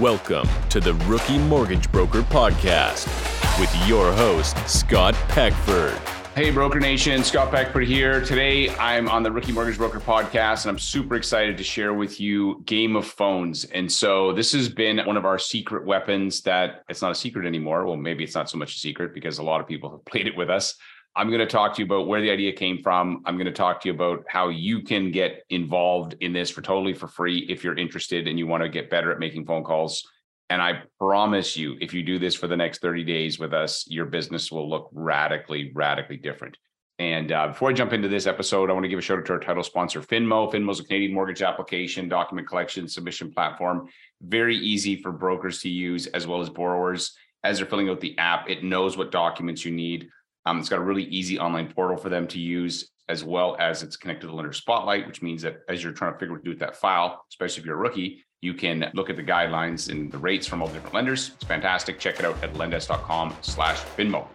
Welcome to the Rookie Mortgage Broker Podcast with your host, Scott Peckford. Hey, Broker Nation, Scott Peckford here. Today, I'm on the Rookie Mortgage Broker podcast, and I'm super excited to share with you Game of Phones. And so, this has been one of our secret weapons that it's not a secret anymore. Well, maybe it's not so much a secret because a lot of people have played it with us. I'm going to talk to you about where the idea came from. I'm going to talk to you about how you can get involved in this for totally for free if you're interested and you want to get better at making phone calls. And I promise you, if you do this for the next 30 days with us, your business will look radically, radically different. And uh, before I jump into this episode, I want to give a shout out to our title sponsor, Finmo. Finmo is a Canadian mortgage application, document collection, submission platform. Very easy for brokers to use as well as borrowers. As they're filling out the app, it knows what documents you need um, it's got a really easy online portal for them to use, as well as it's connected to Lender Spotlight, which means that as you're trying to figure what to do with that file, especially if you're a rookie, you can look at the guidelines and the rates from all the different lenders. It's fantastic. Check it out at lendesk.com slash Finmo.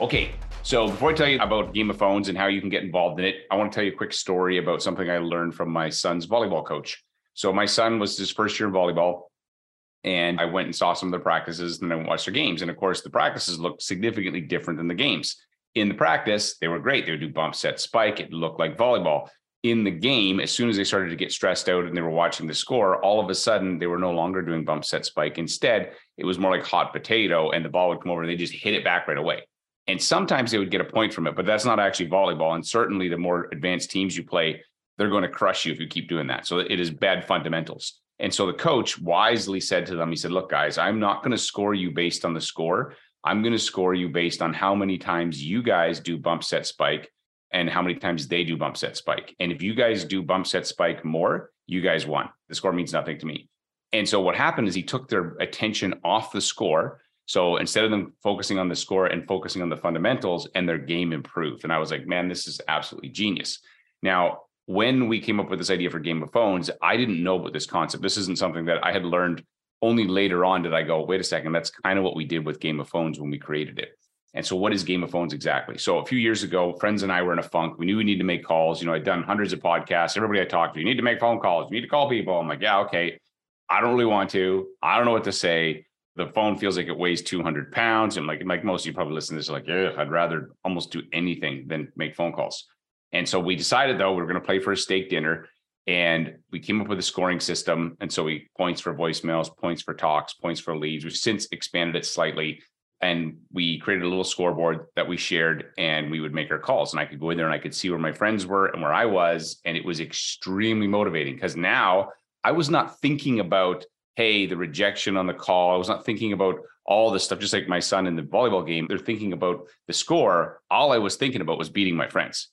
Okay, so before I tell you about Game of Phones and how you can get involved in it, I want to tell you a quick story about something I learned from my son's volleyball coach. So my son was his first year in volleyball and I went and saw some of the practices and then I watched their games. And of course, the practices looked significantly different than the games. In the practice, they were great. They would do bump set spike. It looked like volleyball. In the game, as soon as they started to get stressed out and they were watching the score, all of a sudden they were no longer doing bump set spike. Instead, it was more like hot potato and the ball would come over and they just hit it back right away. And sometimes they would get a point from it, but that's not actually volleyball. And certainly the more advanced teams you play, they're going to crush you if you keep doing that. So it is bad fundamentals. And so the coach wisely said to them, he said, Look, guys, I'm not going to score you based on the score. I'm going to score you based on how many times you guys do bump set spike and how many times they do bump set spike. And if you guys do bump set spike more, you guys won. The score means nothing to me. And so what happened is he took their attention off the score. So instead of them focusing on the score and focusing on the fundamentals, and their game improved. And I was like, man, this is absolutely genius. Now, when we came up with this idea for Game of Phones, I didn't know about this concept. This isn't something that I had learned only later on did I go, wait a second, that's kind of what we did with Game of Phones when we created it. And so, what is Game of Phones exactly? So, a few years ago, friends and I were in a funk. We knew we needed to make calls. You know, I'd done hundreds of podcasts. Everybody I talked to, you need to make phone calls. You need to call people. I'm like, yeah, okay. I don't really want to. I don't know what to say. The phone feels like it weighs 200 pounds. And like, like most of you probably listen to this, like, yeah, I'd rather almost do anything than make phone calls. And so we decided though we are going to play for a steak dinner, and we came up with a scoring system. And so we points for voicemails, points for talks, points for leads. We've since expanded it slightly, and we created a little scoreboard that we shared, and we would make our calls. And I could go in there and I could see where my friends were and where I was, and it was extremely motivating because now I was not thinking about hey the rejection on the call. I was not thinking about all this stuff, just like my son in the volleyball game. They're thinking about the score. All I was thinking about was beating my friends.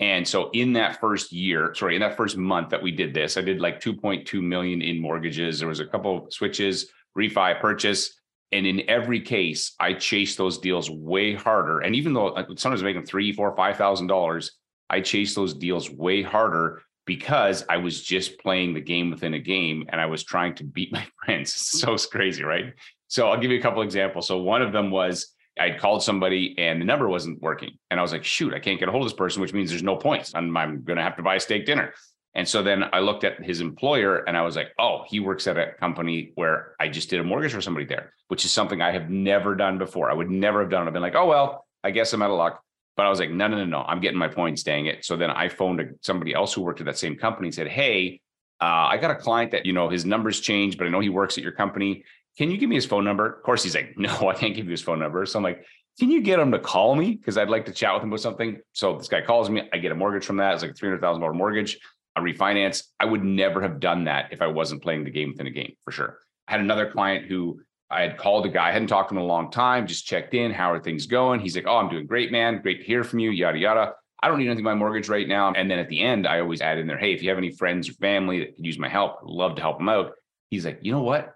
And so in that first year, sorry, in that first month that we did this, I did like 2.2 million in mortgages. There was a couple switches, refi, purchase. And in every case, I chased those deals way harder. And even though sometimes making three, four, five thousand dollars, I chased those deals way harder because I was just playing the game within a game and I was trying to beat my friends. It's so crazy, right? So I'll give you a couple examples. So one of them was I'd called somebody and the number wasn't working. And I was like, shoot, I can't get a hold of this person, which means there's no points. I'm, I'm going to have to buy a steak dinner. And so then I looked at his employer and I was like, oh, he works at a company where I just did a mortgage for somebody there, which is something I have never done before. I would never have done it. I've been like, oh, well, I guess I'm out of luck. But I was like, no, no, no, no, I'm getting my points, dang it. So then I phoned somebody else who worked at that same company and said, hey, uh, I got a client that, you know, his numbers changed, but I know he works at your company. Can you give me his phone number? Of course, he's like, no, I can't give you his phone number. So I'm like, can you get him to call me? Because I'd like to chat with him about something. So this guy calls me. I get a mortgage from that. It's like a $300,000 mortgage. I refinance. I would never have done that if I wasn't playing the game within a game for sure. I had another client who I had called a guy, I hadn't talked to him in a long time, just checked in. How are things going? He's like, Oh, I'm doing great, man. Great to hear from you, yada, yada. I don't need anything my mortgage right now. And then at the end, I always add in there, Hey, if you have any friends or family that could use my help, I'd love to help them out. He's like, You know what?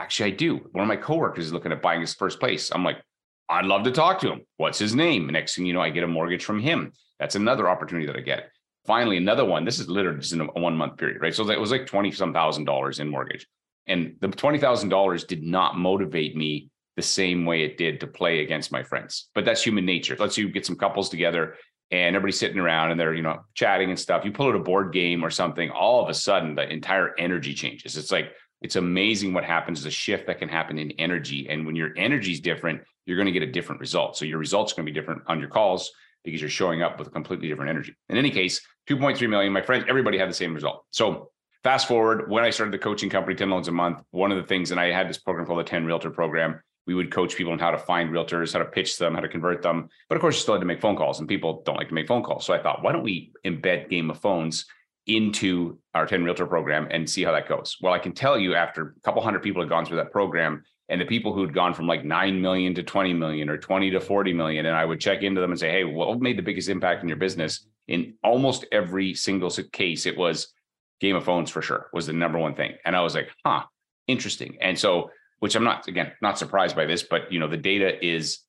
Actually, I do. One of my coworkers is looking at buying his first place. I'm like, I'd love to talk to him. What's his name? Next thing you know, I get a mortgage from him. That's another opportunity that I get. Finally, another one. This is literally just in a one month period, right? So it was like 20 some thousand dollars in mortgage. And the $20,000 did not motivate me the same way it did to play against my friends. But that's human nature. Let's you get some couples together and everybody's sitting around and they're, you know, chatting and stuff. You pull out a board game or something, all of a sudden the entire energy changes. It's like, it's amazing what happens, the shift that can happen in energy. And when your energy is different, you're going to get a different result. So your results are going to be different on your calls because you're showing up with a completely different energy. In any case, 2.3 million, my friends, everybody had the same result. So fast forward, when I started the coaching company, 10 loans a month, one of the things, and I had this program called the 10 Realtor program. We would coach people on how to find realtors, how to pitch them, how to convert them. But of course, you still had to make phone calls, and people don't like to make phone calls. So I thought, why don't we embed Game of Phones into our 10 realtor program and see how that goes. Well, I can tell you after a couple hundred people had gone through that program and the people who'd gone from like 9 million to 20 million or 20 to 40 million and I would check into them and say, "Hey, what made the biggest impact in your business?" In almost every single case it was game of phones for sure was the number one thing. And I was like, "Huh, interesting." And so which I'm not again, not surprised by this, but you know, the data is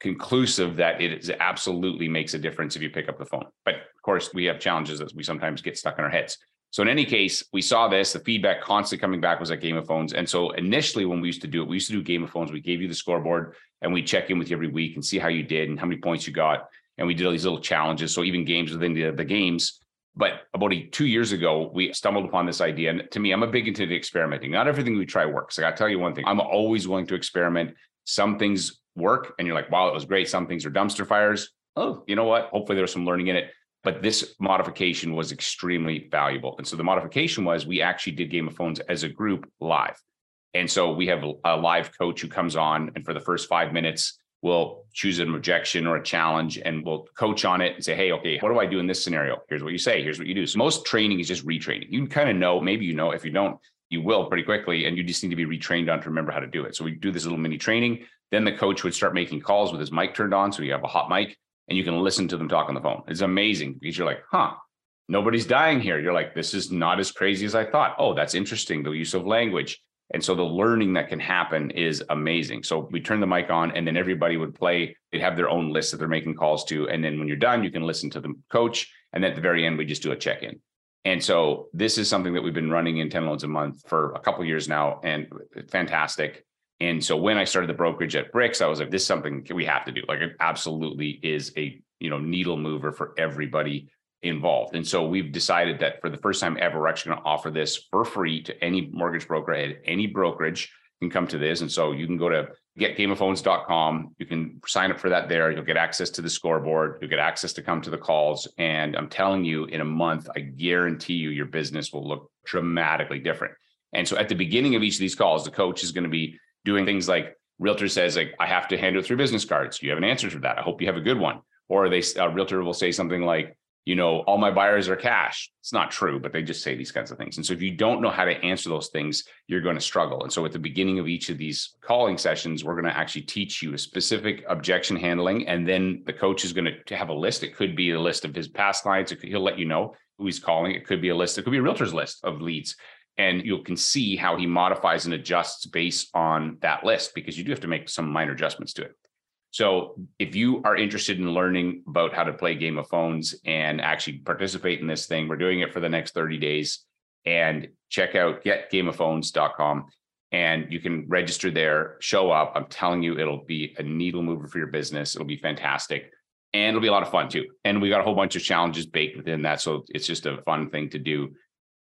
conclusive that it is absolutely makes a difference if you pick up the phone. But course, we have challenges that we sometimes get stuck in our heads. So in any case, we saw this. The feedback constantly coming back was at Game of Phones. And so initially, when we used to do it, we used to do Game of Phones. We gave you the scoreboard and we check in with you every week and see how you did and how many points you got. And we did all these little challenges. So even games within the, the games. But about a, two years ago, we stumbled upon this idea. And to me, I'm a big into experimenting. Not everything we try works. Like I tell you one thing. I'm always willing to experiment. Some things work and you're like, wow, it was great. Some things are dumpster fires. Oh, you know what? Hopefully there's some learning in it. But this modification was extremely valuable. And so the modification was we actually did Game of Phones as a group live. And so we have a live coach who comes on and for the first five minutes, we'll choose an objection or a challenge and we'll coach on it and say, hey, okay, what do I do in this scenario? Here's what you say, here's what you do. So most training is just retraining. You kind of know, maybe you know, if you don't, you will pretty quickly and you just need to be retrained on to remember how to do it. So we do this little mini training. Then the coach would start making calls with his mic turned on. So you have a hot mic and you can listen to them talk on the phone. It's amazing because you're like, huh, nobody's dying here. You're like, this is not as crazy as I thought. Oh, that's interesting. The use of language. And so the learning that can happen is amazing. So we turn the mic on and then everybody would play. They'd have their own list that they're making calls to. And then when you're done, you can listen to the coach. And at the very end, we just do a check in. And so this is something that we've been running in 10 loans a month for a couple years now and fantastic. And so when I started the brokerage at BRX, I was like, this is something we have to do. Like it absolutely is a, you know, needle mover for everybody involved. And so we've decided that for the first time ever, we're actually going to offer this for free to any mortgage broker at any brokerage can come to this. And so you can go to getgameofphones.com. You can sign up for that there. You'll get access to the scoreboard. You'll get access to come to the calls. And I'm telling you, in a month, I guarantee you your business will look dramatically different. And so at the beginning of each of these calls, the coach is going to be doing things like realtor says, like, I have to handle it through business cards. Do you have an answer to that? I hope you have a good one. Or they a realtor will say something like, you know, all my buyers are cash. It's not true, but they just say these kinds of things. And so if you don't know how to answer those things, you're going to struggle. And so at the beginning of each of these calling sessions, we're going to actually teach you a specific objection handling. And then the coach is going to have a list. It could be a list of his past clients. He'll let you know who he's calling. It could be a list. It could be a realtor's list of leads. And you can see how he modifies and adjusts based on that list because you do have to make some minor adjustments to it. So if you are interested in learning about how to play Game of Phones and actually participate in this thing, we're doing it for the next 30 days. And check out getgameofphones.com and you can register there, show up. I'm telling you, it'll be a needle mover for your business. It'll be fantastic. And it'll be a lot of fun too. And we got a whole bunch of challenges baked within that. So it's just a fun thing to do.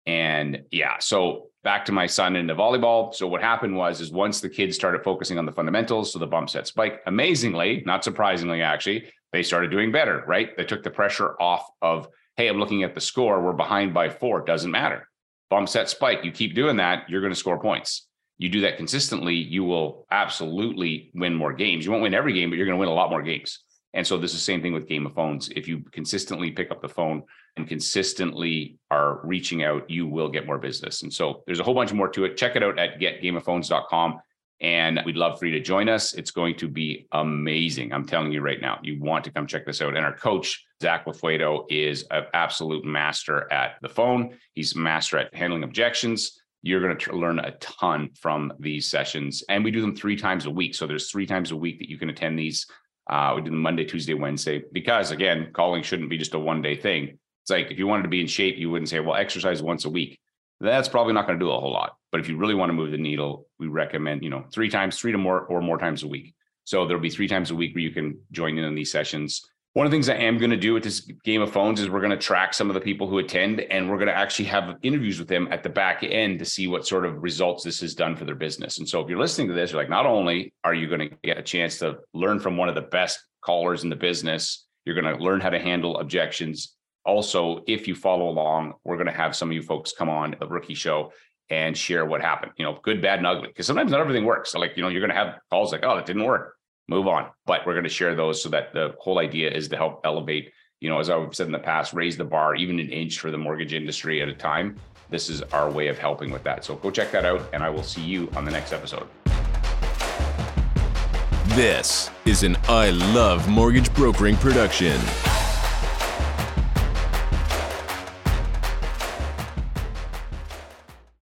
And yeah, so back to my son in the volleyball. So what happened was is once the kids started focusing on the fundamentals, so the bump set spike, amazingly, not surprisingly, actually, they started doing better, right? They took the pressure off of, hey, I'm looking at the score, we're behind by four, doesn't matter. Bump set spike, you keep doing that, you're going to score points. You do that consistently, you will absolutely win more games. You won't win every game, but you're going to win a lot more games. And so this is the same thing with Game of Phones. If you consistently pick up the phone and consistently are reaching out, you will get more business. And so there's a whole bunch more to it. Check it out at getgameofphones.com. And we'd love for you to join us. It's going to be amazing. I'm telling you right now, you want to come check this out. And our coach, Zach Lafuedo, is an absolute master at the phone. He's master at handling objections. You're going to learn a ton from these sessions. And we do them three times a week. So there's three times a week that you can attend these. Uh, we do Monday, Tuesday, Wednesday, because again, calling shouldn't be just a one day thing. It's like if you wanted to be in shape, you wouldn't say, well, exercise once a week. That's probably not going to do a whole lot. But if you really want to move the needle, we recommend, you know, three times, three to more or more times a week. So there'll be three times a week where you can join in on these sessions. One of the things I am going to do with this game of phones is we're going to track some of the people who attend and we're going to actually have interviews with them at the back end to see what sort of results this has done for their business. And so if you're listening to this, you're like, not only are you going to get a chance to learn from one of the best callers in the business, you're going to learn how to handle objections. Also, if you follow along, we're going to have some of you folks come on the rookie show and share what happened, you know, good, bad, and ugly. Because sometimes not everything works. Like, you know, you're going to have calls like, oh, that didn't work move on. But we're going to share those so that the whole idea is to help elevate, you know, as I've said in the past, raise the bar even an inch for the mortgage industry at a time. This is our way of helping with that. So go check that out, and I will see you on the next episode. This is an I Love Mortgage Brokering production.